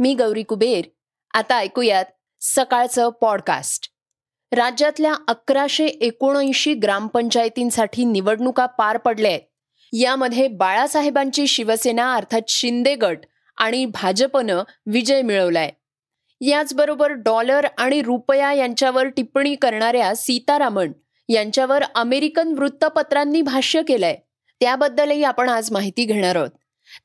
मी गौरी कुबेर. आता ऐकूयात सकाळचं पॉडकास्ट राज्यातल्या अकराशे एकोणऐंशी ग्रामपंचायतींसाठी निवडणुका पार पडल्या आहेत यामध्ये बाळासाहेबांची शिवसेना अर्थात शिंदे गट आणि भाजपनं विजय मिळवलाय. याचबरोबर डॉलर आणि रुपया यांच्यावर टिप्पणी करणाऱ्या सीतारामन यांच्यावर अमेरिकन वृत्तपत्रांनी भाष्य केलंय. त्याबद्दलही आपण आज माहिती घेणार आहोत.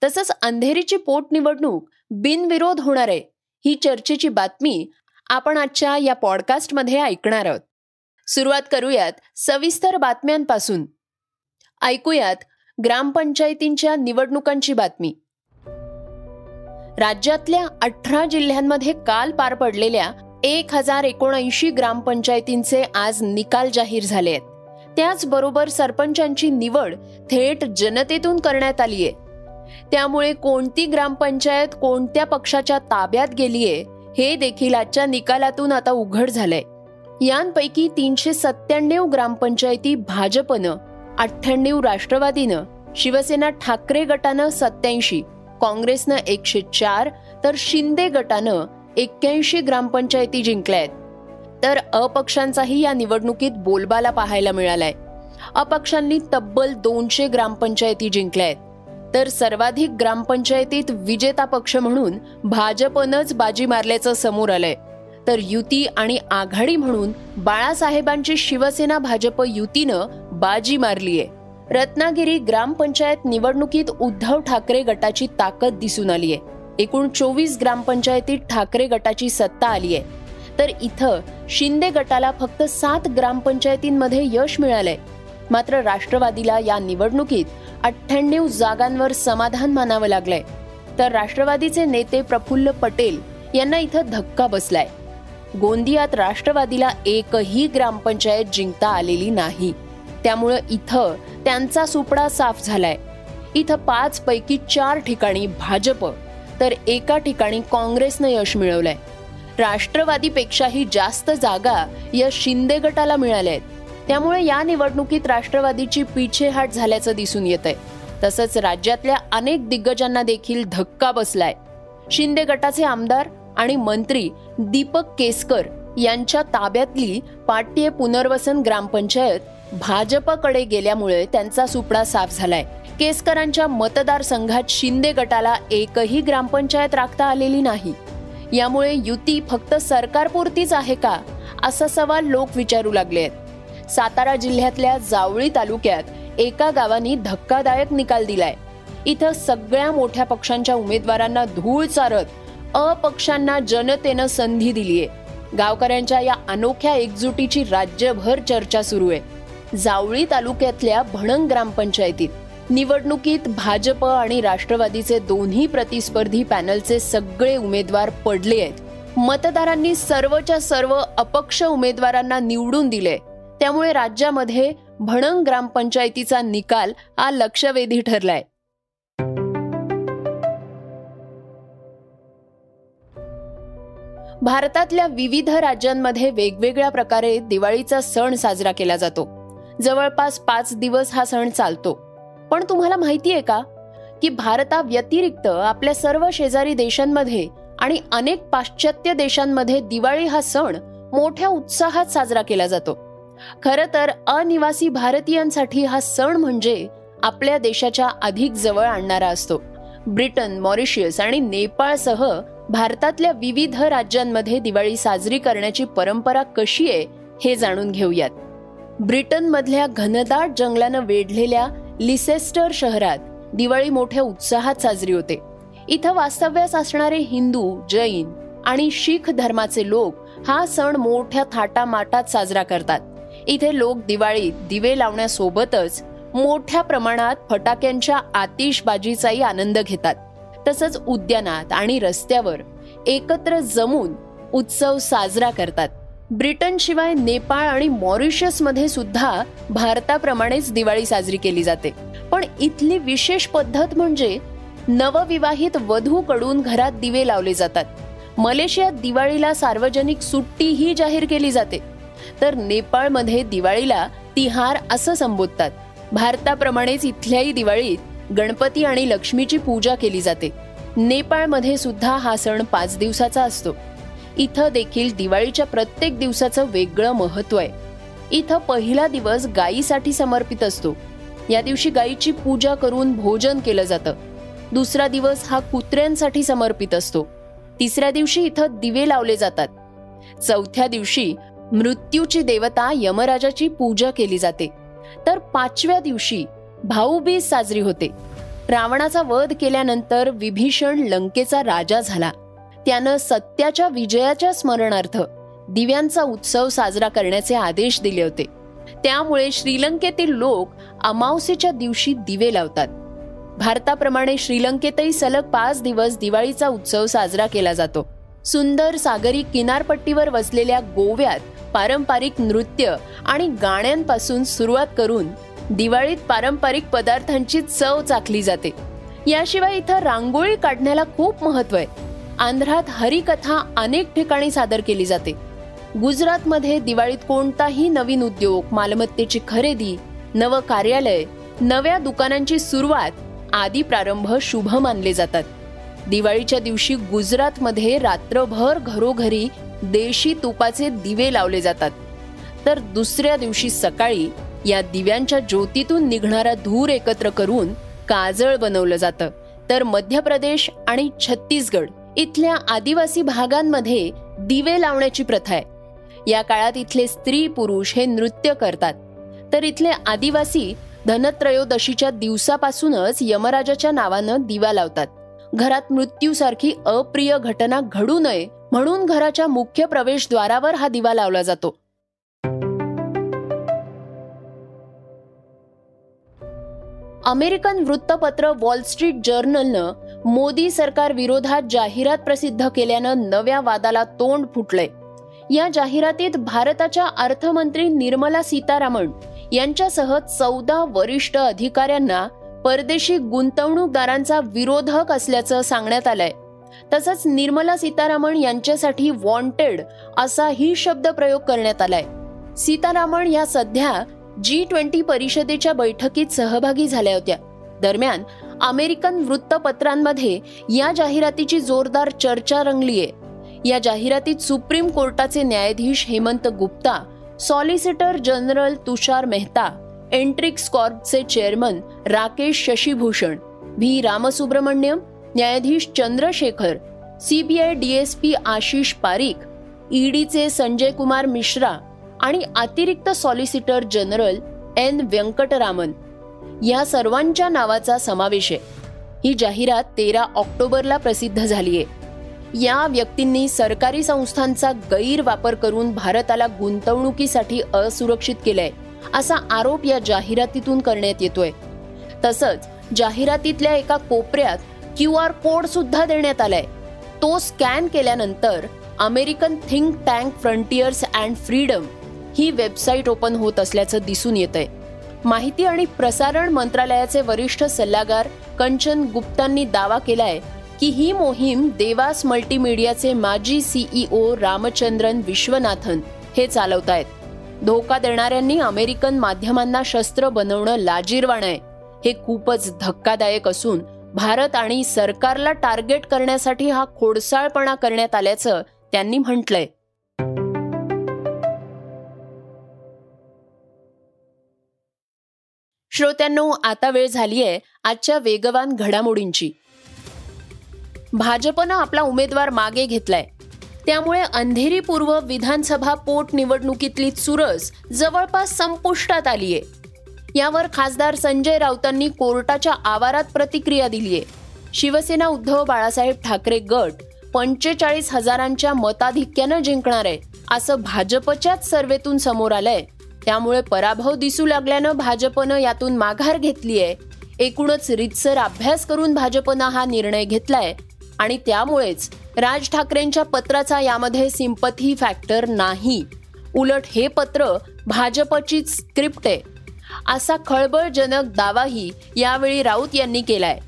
तसंच अंधेरीची पोटनिवडणूक बिनविरोध होणार आहे ही चर्चेची बातमी आपण आजच्या या पॉडकास्टमध्ये ऐकणार आहोत. सुरुवात करूयात सविस्तर बातम्यांपासून. ऐकूयात ग्रामपंचायतींच्या निवडणुकांची बातमी. राज्यातल्या अठरा जिल्ह्यांमध्ये काल पार पडलेल्या एक हजार एकोणऐंशी ग्रामपंचायतींचे आज निकाल जाहीर झाले आहेत. त्याचबरोबर सरपंचांची निवड थेट जनतेतून करण्यात आली आहे त्यामुळे कोणती ग्रामपंचायत कोणत्या पक्षाच्या ताब्यात गेलीये हे देखील आजच्या निकालातून आता उघड झालंय. यांपैकी तीनशे सत्त्याण्णव ग्रामपंचायती भाजपनं अठ्ठ्याण्णव राष्ट्रवादीनं शिवसेना ठाकरे गटानं सत्याऐंशी काँग्रेसनं एकशे चार तर शिंदे गटानं एक्क्याऐंशी ग्रामपंचायती जिंकल्यात. तर अपक्षांचाही या निवडणुकीत बोलबाला पाहायला मिळालाय. अपक्षांनी तब्बल दोनशे ग्रामपंचायती जिंकल्यात. तर सर्वाधिक ग्रामपंचायतीत विजेता पक्ष म्हणून भाजपनंच बाजी मारल्याचं समोर आलंय. तर युती आणि आघाडी म्हणून बाळासाहेबांची शिवसेना भाजप युतीनं बाजी मारलीय. रत्नागिरी ग्रामपंचायत निवडणुकीत उद्धव ठाकरे गटाची ताकद दिसून आलीय. एकूण चोवीस ग्रामपंचायतीत ठाकरे गटाची सत्ता आलीय. तर इथं शिंदे गटाला फक्त सात ग्रामपंचायतींमध्ये यश मिळालंय. मात्र राष्ट्रवादीला या निवडणुकीत अठ्ठ्याण्णव जागांवर समाधान मानावं लागलंय. तर राष्ट्रवादीचे नेते प्रफुल्ल पटेल यांना इथं धक्का बसलाय. गोंदियात राष्ट्रवादीला एकही ग्रामपंचायत जिंकता आलेली नाही. त्यामुळं इथं त्यांचा सुपडा साफ झालाय. इथं पाच पैकी चार ठिकाणी भाजप तर एका ठिकाणी काँग्रेसनं यश मिळवलंय. राष्ट्रवादीपेक्षाही जास्त जागा या शिंदे गटाला मिळाल्या आहेत त्यामुळे या निवडणुकीत राष्ट्रवादीची पीछेहाट झाल्याचं दिसून येत आहे तसंच राज्यातल्या अनेक दिग्गजांना देखील धक्का बसलाय. शिंदे गटाचे आमदार आणि मंत्री दीपक केसकर यांच्या ताब्यातली पाटीय पुनर्वसन ग्रामपंचायत भाजपकडे गेल्यामुळे त्यांचा सुपडा साफ झालाय. केसकरांच्या मतदारसंघात शिंदे गटाला एकही ग्रामपंचायत राखता आलेली नाही. यामुळे युती फक्त सरकारपुरतीच आहे का? असा सवाल लोक विचारू लागले आहेत सातारा जिल्ह्यातल्या जावळी तालुक्यात एका गावानी धक्कादायक निकाल दिलाय. इथं सगळ्या मोठ्या पक्षांच्या उमेदवारांना धूळ चारत अपक्षांना जनतेनं संधी दिलीय. गावकऱ्यांच्या या अनोख्या एकजुटीची राज्यभर चर्चा सुरू आहे. जावळी तालुक्यातल्या भणंग ग्रामपंचायतीत निवडणुकीत भाजप आणि राष्ट्रवादीचे दोन्ही प्रतिस्पर्धी पॅनलचे सगळे उमेदवार पडले आहेत. मतदारांनी सर्वच्या सर्व अपक्ष उमेदवारांना निवडून दिले त्यामुळे राज्यामध्ये भणंग ग्रामपंचायतीचा निकाल हा लक्षवेधी ठरलाय. भारतातल्या विविध राज्यांमध्ये वेगवेगळ्या प्रकारे दिवाळीचा सण साजरा केला जातो. जवळपास पाच दिवस हा सण चालतो. पण तुम्हाला माहितीये का? की भारताव्यतिरिक्त आपल्या सर्व शेजारी देशांमध्ये आणि अनेक पाश्चात्य देशांमध्ये दिवाळी हा सण मोठ्या उत्साहात साजरा केला जातो. खरं तर अनिवासी भारतीयांसाठी हा सण म्हणजे आपल्या देशाच्या अधिक जवळ आणणारा असतो. ब्रिटन मॉरिशियस आणि नेपाळसह भारतातल्या विविध राज्यांमध्ये दिवाळी साजरी करण्याची परंपरा कशी आहे हे जाणून घेऊयात. ब्रिटनमधल्या घनदाट जंगलानं वेढलेल्या लिसेस्टर शहरात दिवाळी मोठ्या उत्साहात साजरी होते. इथं वास्तव्यास असणारे हिंदू जैन आणि शीख धर्माचे लोक हा सण मोठ्या थाटामाटात साजरा करतात. इथे लोक दिवाळीत दिवे लावण्यासोबतच मोठ्या प्रमाणात फटाक्यांच्या आतिषबाजीचाही आनंद घेतात. तसंच उद्यानात आणि रस्त्यावर एकत्र जमून उत्सव साजरा करतात. ब्रिटन शिवाय नेपाळ आणि मॉरिशसमध्ये सुद्धा भारताप्रमाणेच दिवाळी साजरी केली जाते. पण इथली विशेष पद्धत म्हणजे नवविवाहित वधूकडून घरात दिवे लावले जातात. मलेशियात दिवाळीला सार्वजनिक सुट्टीही जाहीर केली जाते. तर नेपाळमध्ये दिवाळीला तिहार असं संबोधतात. भारताप्रमाणेच इथल्याही दिवाळीत गणपती आणि लक्ष्मीची पूजा केली जाते. नेपाळमध्ये सुद्धा हा सण पाच दिवसाचा असतो. इथं देखील दिवाळीच्या प्रत्येक दिवसाचं वेगळं महत्त्व आहे. इथं पहिला दिवस गायीसाठी समर्पित असतो. या दिवशी गायीची पूजा करून भोजन केलं जातं. दुसरा दिवस हा कुत्र्यांसाठी समर्पित असतो. तिसऱ्या दिवशी इथं दिवे लावले जातात. चौथ्या दिवशी मृत्यूची देवता यमराजाची पूजा केली जाते. तर पाचव्या दिवशी भाऊबीज साजरी होते. रावणाचा वध केल्यानंतर विभीषण लंकेचा राजा झाला. त्यानं सत्याच्या विजयाच्या स्मरणार्थ दिव्यांचा उत्सव साजरा करण्याचे आदेश दिले होते. त्यामुळे श्रीलंकेतील लोक अमावस्येच्या दिवशी दिवे लावतात. भारताप्रमाणे श्रीलंकेतही सलग पाच दिवस दिवाळीचा उत्सव साजरा केला जातो. सुंदर सागरी किनारपट्टीवर वसलेल्या गोव्यात पारंपरिक नृत्य आणि गाण्यांपासून सुरुवात करून दिवाळीत पारंपरिक पदार्थांची चव चाखली जाते. याशिवाय इथं रांगोळी काढण्याला खूप महत्त्व आहे. आंध्रात हरिकथा अनेक ठिकाणी सादर केली जाते. गुजरातमध्ये दिवाळीत कोणताही नवीन उद्योग मालमत्तेची खरेदी नवं कार्यालय नव्या दुकानांची सुरुवात आदी प्रारंभ शुभ मानले जातात. दिवाळीच्या दिवशी गुजरातमध्ये रात्रभर घरोघरी देशी तुपाचे दिवे लावले जातात. तर दुसऱ्या दिवशी सकाळी या दिव्यांच्या ज्योतीतून निघणारा धूर एकत्र करून काजळ बनवलं जातं. तर मध्य प्रदेश आणि छत्तीसगड इथल्या आदिवासी भागांमध्ये दिवे लावण्याची प्रथा आहे. या काळात इथले स्त्री पुरुष हे नृत्य करतात. तर इथले आदिवासी धनत्रयोदशीच्या दिवसापासूनच यमराजाच्या नावानं दिवा लावतात. घरात मृत्यूसारखी अप्रिय घटना घडू नये म्हणून घराच्या मुख्य प्रवेशद्वारावर हा दिवा लावला जातो. अमेरिकन वृत्तपत्र वॉल स्ट्रीट जर्नलनं मोदी सरकार विरोधात जाहिरात प्रसिद्ध केल्यानं नव्या वादाला तोंड फुटलंय. या जाहिरातीत भारताच्या अर्थमंत्री निर्मला सीतारामन यांच्यासह चौदा वरिष्ठ अधिकाऱ्यांना परदेशी गुंतवणूकदारांचा विरोधक असल्याचं सांगण्यात आलंय. तसंच निर्मला सीतारामन यांच्यासाठी वॉन्टेड असाही शब्द प्रयोग करण्यात आलाय. सीतारामन या सध्या जी ट्वेंटी परिषदेच्या बैठकीत सहभागी झाल्या होत्या. दरम्यान अमेरिकन वृत्तपत्रांमध्ये या जाहिरातीची जोरदार चर्चा रंगलीये. या जाहिरातीत सुप्रीम कोर्टाचे न्यायाधीश हेमंत गुप्ता सॉलिसिटर जनरल तुषार मेहता एंट्रिक्स कॉर्पचे चेअरमन राकेश शशीभूषण व्ही. रामसुब्रमण्यम न्यायाधीश चंद्रशेखर सीबीआय डीएसपी आशिष पारिक ईडीचे संजय कुमार मिश्रा आणि अतिरिक्त सॉलिसिटर जनरल एन व्यंकटरामन या सर्वांच्या नावाचा समावेश आहे. ही जाहिरात तेरा ऑक्टोबरला प्रसिद्ध झालीय. या व्यक्तींनी सरकारी संस्थांचा गैरवापर करून भारताला गुंतवणुकीसाठी असुरक्षित केलाय असा आरोप या जाहिरातीतून करण्यात येतोय. तसंच जाहिरातीतल्या एका कोपऱ्यात क्यू आर कोड सुद्धा देण्यात आलाय. तो स्कॅन केल्यानंतर American think tank Frontiers and Freedom he website open होत असल्याचं दिसून येत आहे माहिती आणि प्रसारण मंत्रालयाचे वरिष्ठ सल्लागार कंचन गुप्तांनी दावा केलाय की ही मोहीम देवास मल्टीमीडियाचे माजी सीईओ रामचंद्रन विश्वनाथन हे चालवतायत. धोका देणाऱ्यांनी अमेरिकन माध्यमांना शस्त्र बनवणं लाजीरवाण आहे. हे खूपच धक्कादायक असून भारत आणि सरकारला टार्गेट करण्यासाठी हा खोडसाळपणा करण्यात आल्याचं त्यांनी म्हटलंय. श्रोत्यांनो आता वेळ झाली आहे आजच्या वेगवान घडामोडींची. भाजपनं आपला उमेदवार मागे घेतलाय. त्यामुळे अंधेरी पूर्व विधानसभा पोटनिवडणुकीतली चुरस जवळपास संपुष्टात आलीये. यावर खासदार संजय राऊतांनी कोर्टाच्या आवारात प्रतिक्रिया दिलीय. शिवसेना उद्धव बाळासाहेब ठाकरे गट पंचेचाळीस हजारांच्या मताधिक्यानं जिंकणार आहे असं भाजपच्याच सर्वेतून समोर आलंय. त्यामुळे पराभव दिसू लागल्यानं भाजपनं यातून माघार घेतली आहे. एकूणच रितसर अभ्यास करून भाजपनं हा निर्णय घेतलाय आणि त्यामुळेच राज ठाकरेंच्या पत्राचा यामध्ये सिंपथी फॅक्टर नाही. उलट हे पत्र भाजपचीच स्क्रिप्ट आहे. असा खळबळजनक दावाही यावेळी राऊत यांनी केलाय.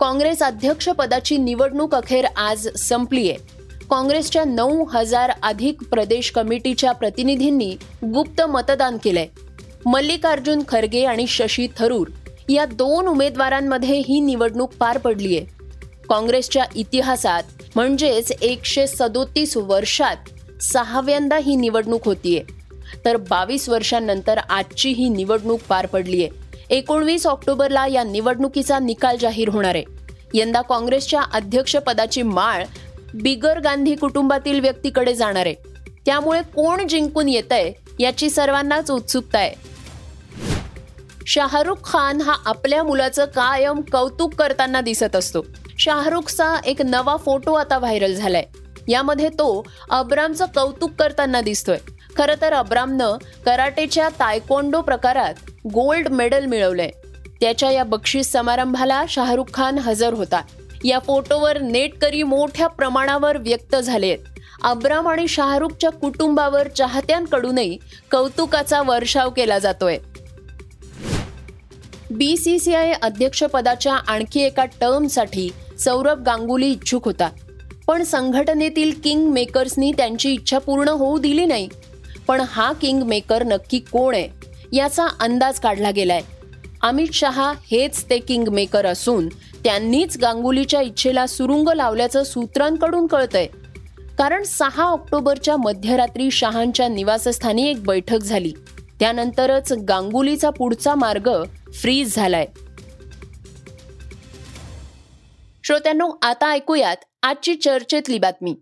काँग्रेस अध्यक्षपदाची निवडणूक अखेर आज संपलीय. काँग्रेसच्या नऊ हजार अधिक प्रदेश कमिटीच्या प्रतिनिधींनी गुप्त मतदान केलंय. मल्लिकार्जुन खरगे आणि शशी थरूर या दोन उमेदवारांमध्ये ही निवडणूक पार पडलीय. काँग्रेसच्या इतिहासात म्हणजेच एकशे सदोतीस वर्षात सहाव्यांदा ही निवडणूक होतीये. तर बावीस वर्षांनंतर आजची ही निवडणूक पार पडली आहे. एकोणवीस ऑक्टोबरला या निवडणुकीचा निकाल जाहीर होणार आहे. यंदा काँग्रेसच्या अध्यक्षपदाची माळ बिगर गांधी कुटुंबातील व्यक्तीकडे जाणार आहे. त्यामुळे कोण जिंकून येत आहे याची सर्वांनाच उत्सुकता आहे. शाहरुख खान हा आपल्या मुलाचं कायम कौतुक करताना दिसत असतो. शाहरुखचा एक नवा फोटो आता व्हायरल झालाय. यामध्ये तो अब्रामचं कौतुक करताना दिसतोय. खरं तर अब्रामनं कराटेच्या तायकोंडो प्रकारात गोल्ड मेडल मिळवलंय. त्याच्या या बक्षीस समारंभाला शाहरुख खान हजर होता. या फोटोवर नेटकरी मोठ्या प्रमाणावर व्यक्त झालेत अब्राम आणि शाहरुखच्या कुटुंबावर चाहत्यांकडूनही कौतुकाचा वर्षाव केला जातोय. बीसीसीआय अध्यक्षपदाच्या आणखी एका टर्मसाठी सौरभ गांगुली इच्छुक होता. पण संघटनेतील किंग मेकर्सनी त्यांची इच्छा पूर्ण होऊ दिली नाही. पण हा किंग मेकर नक्की कोण आहे याचा अंदाज काढला गेलाय. अमित शहा हेच ते किंग मेकर असून त्यांनीच गांगुलीच्या इच्छेला सुरुंग लावल्याचं सूत्रांकडून कळतंय. कारण सहा ऑक्टोबरच्या मध्यरात्री शहांच्या निवासस्थानी एक बैठक झाली. त्यानंतरच गांगुलीचा पुढचा मार्ग फ्रीज झालाय. श्रोत्यांनो आता ऐकूयात आजची चर्चेतली बातमी.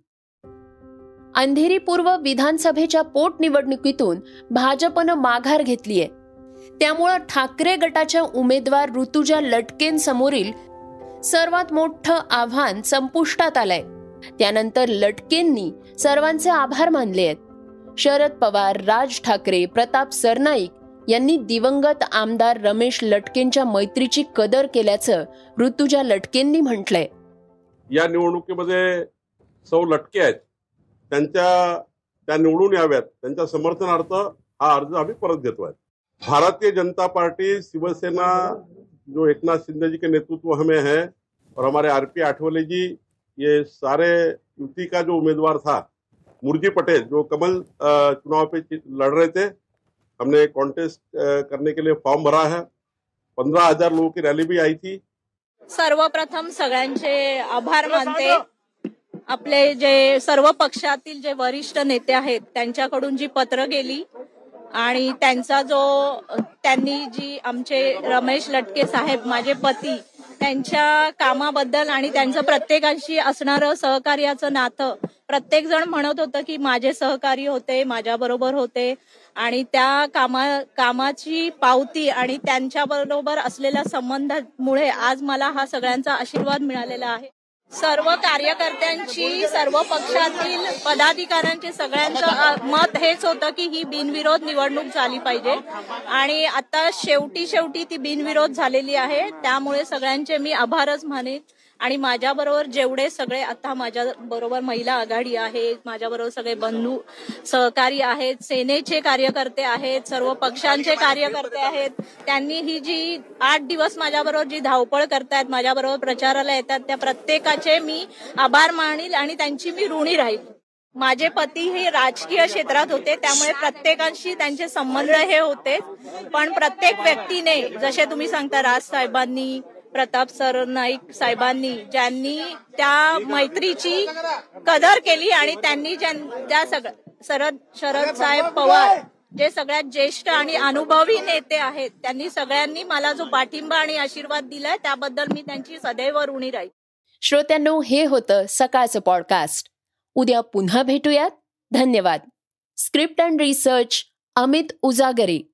अंधेरी पूर्व विधानसभेच्या पोटनिवडणुकीतून भाजपनं माघार घेतलीय. त्यामुळं ठाकरे गटाच्या उमेदवार ऋतुजा लटकेन समोरील सर्वात मोठं आव्हान संपुष्टात आलंय. त्यानंतर लटकेंनी सर्वांचे आभार मानले आहेत. शरद पवार राज ठाकरे प्रताप सरनाईक यांनी दिवंगत आमदार रमेश लटकेंच्या मैत्रीची कदर केल्याचं ऋतुजा लटकेंनी म्हटलंय. या निवडणुकीमध्ये सौ लटके आहेत. त्यांच्या त्या निवडून याव्यात. त्यांच्या समर्थनार्थ हा अर्ज़ आम्ही परत देतोय भारतीय जनता पार्टी शिवसेना जो एकनाथ शिंदे जी के नेतृत्व हमें है और हमारे आरपी आठवले जी ये सारे युति का जो उम्मीदवार था मुरजी पटेल जो कमल चुनाव पे लड़ रहे थे हमने कॉन्टेस्ट करने के लिए फॉर्म भरा है। पंद्रह हज़ार लोगों की रैली भी आई थी। सर्वप्रथम सगळ्यांचे आभार मानते आपले जे सर्व पक्षातील जे वरिष्ठ नेते आहेत त्यांच्याकडून जी पत्र गेली आणि त्यांचा जो त्यांनी जी आमचे रमेश लटके साहेब माझे पती त्यांच्या कामाबद्दल आणि त्यांचं प्रत्येकाशी असणारं सहकार्याचं नातं प्रत्येक जण म्हणत होतं की माझे सहकारी होते माझ्या बरोबर होते आणि त्या कामा कामाची पावती आणि त्यांच्या बरोबर असलेल्या संबंधामुळे आज मला हा सगळ्यांचा आशीर्वाद मिळालेला आहे. सर्व कार्यकर्त्यांची सर्व पक्षातील पदाधिकाऱ्यांचे सगळ्यांचं मत हेच होतं की ही बिनविरोध निवडणूक झाली पाहिजे. आणि आता शेवटी शेवटी ती बिनविरोध झालेली आहे. त्यामुळे सगळ्यांचे मी आभारच मानेन. आणि माझ्याबरोबर जेवढे सगळे आता माझ्या बरोबर महिला आघाडी आहे माझ्याबरोबर सगळे बंधू सहकारी आहेत सेनेचे कार्यकर्ते आहेत सर्व पक्षांचे कार्यकर्ते आहेत त्यांनी ही जी आठ दिवस माझ्याबरोबर जी धावपळ करतायत माझ्याबरोबर प्रचाराला येतात त्या प्रत्येकाचे मी आभार मानील आणि त्यांची मी ऋणी राहील. माझे पती हे राजकीय क्षेत्रात होते त्यामुळे प्रत्येकाशी त्यांचे संबंध हे होते. पण प्रत्येक व्यक्तीने जसे तुम्ही सांगता राज साहेबांनी प्रताप सर नाईक साहेबांनी ज्यांनी त्या मैत्रीची कदर केली आणि त्यांनी त्या सगळ्या शरद शरद साहेब पवार जे सगळ्यात ज्येष्ठ आणि अनुभवी नेते आहेत त्यांनी सगळ्यांनी मला जो पाठिंबा आणि आशीर्वाद दिलाय त्याबद्दल मी त्यांची सदैव ऋणी राहील श्रोत्यांनो हे होतं सकाळचं पॉडकास्ट उद्या पुन्हा भेटूयात. धन्यवाद. Script and research Amit Ujagare.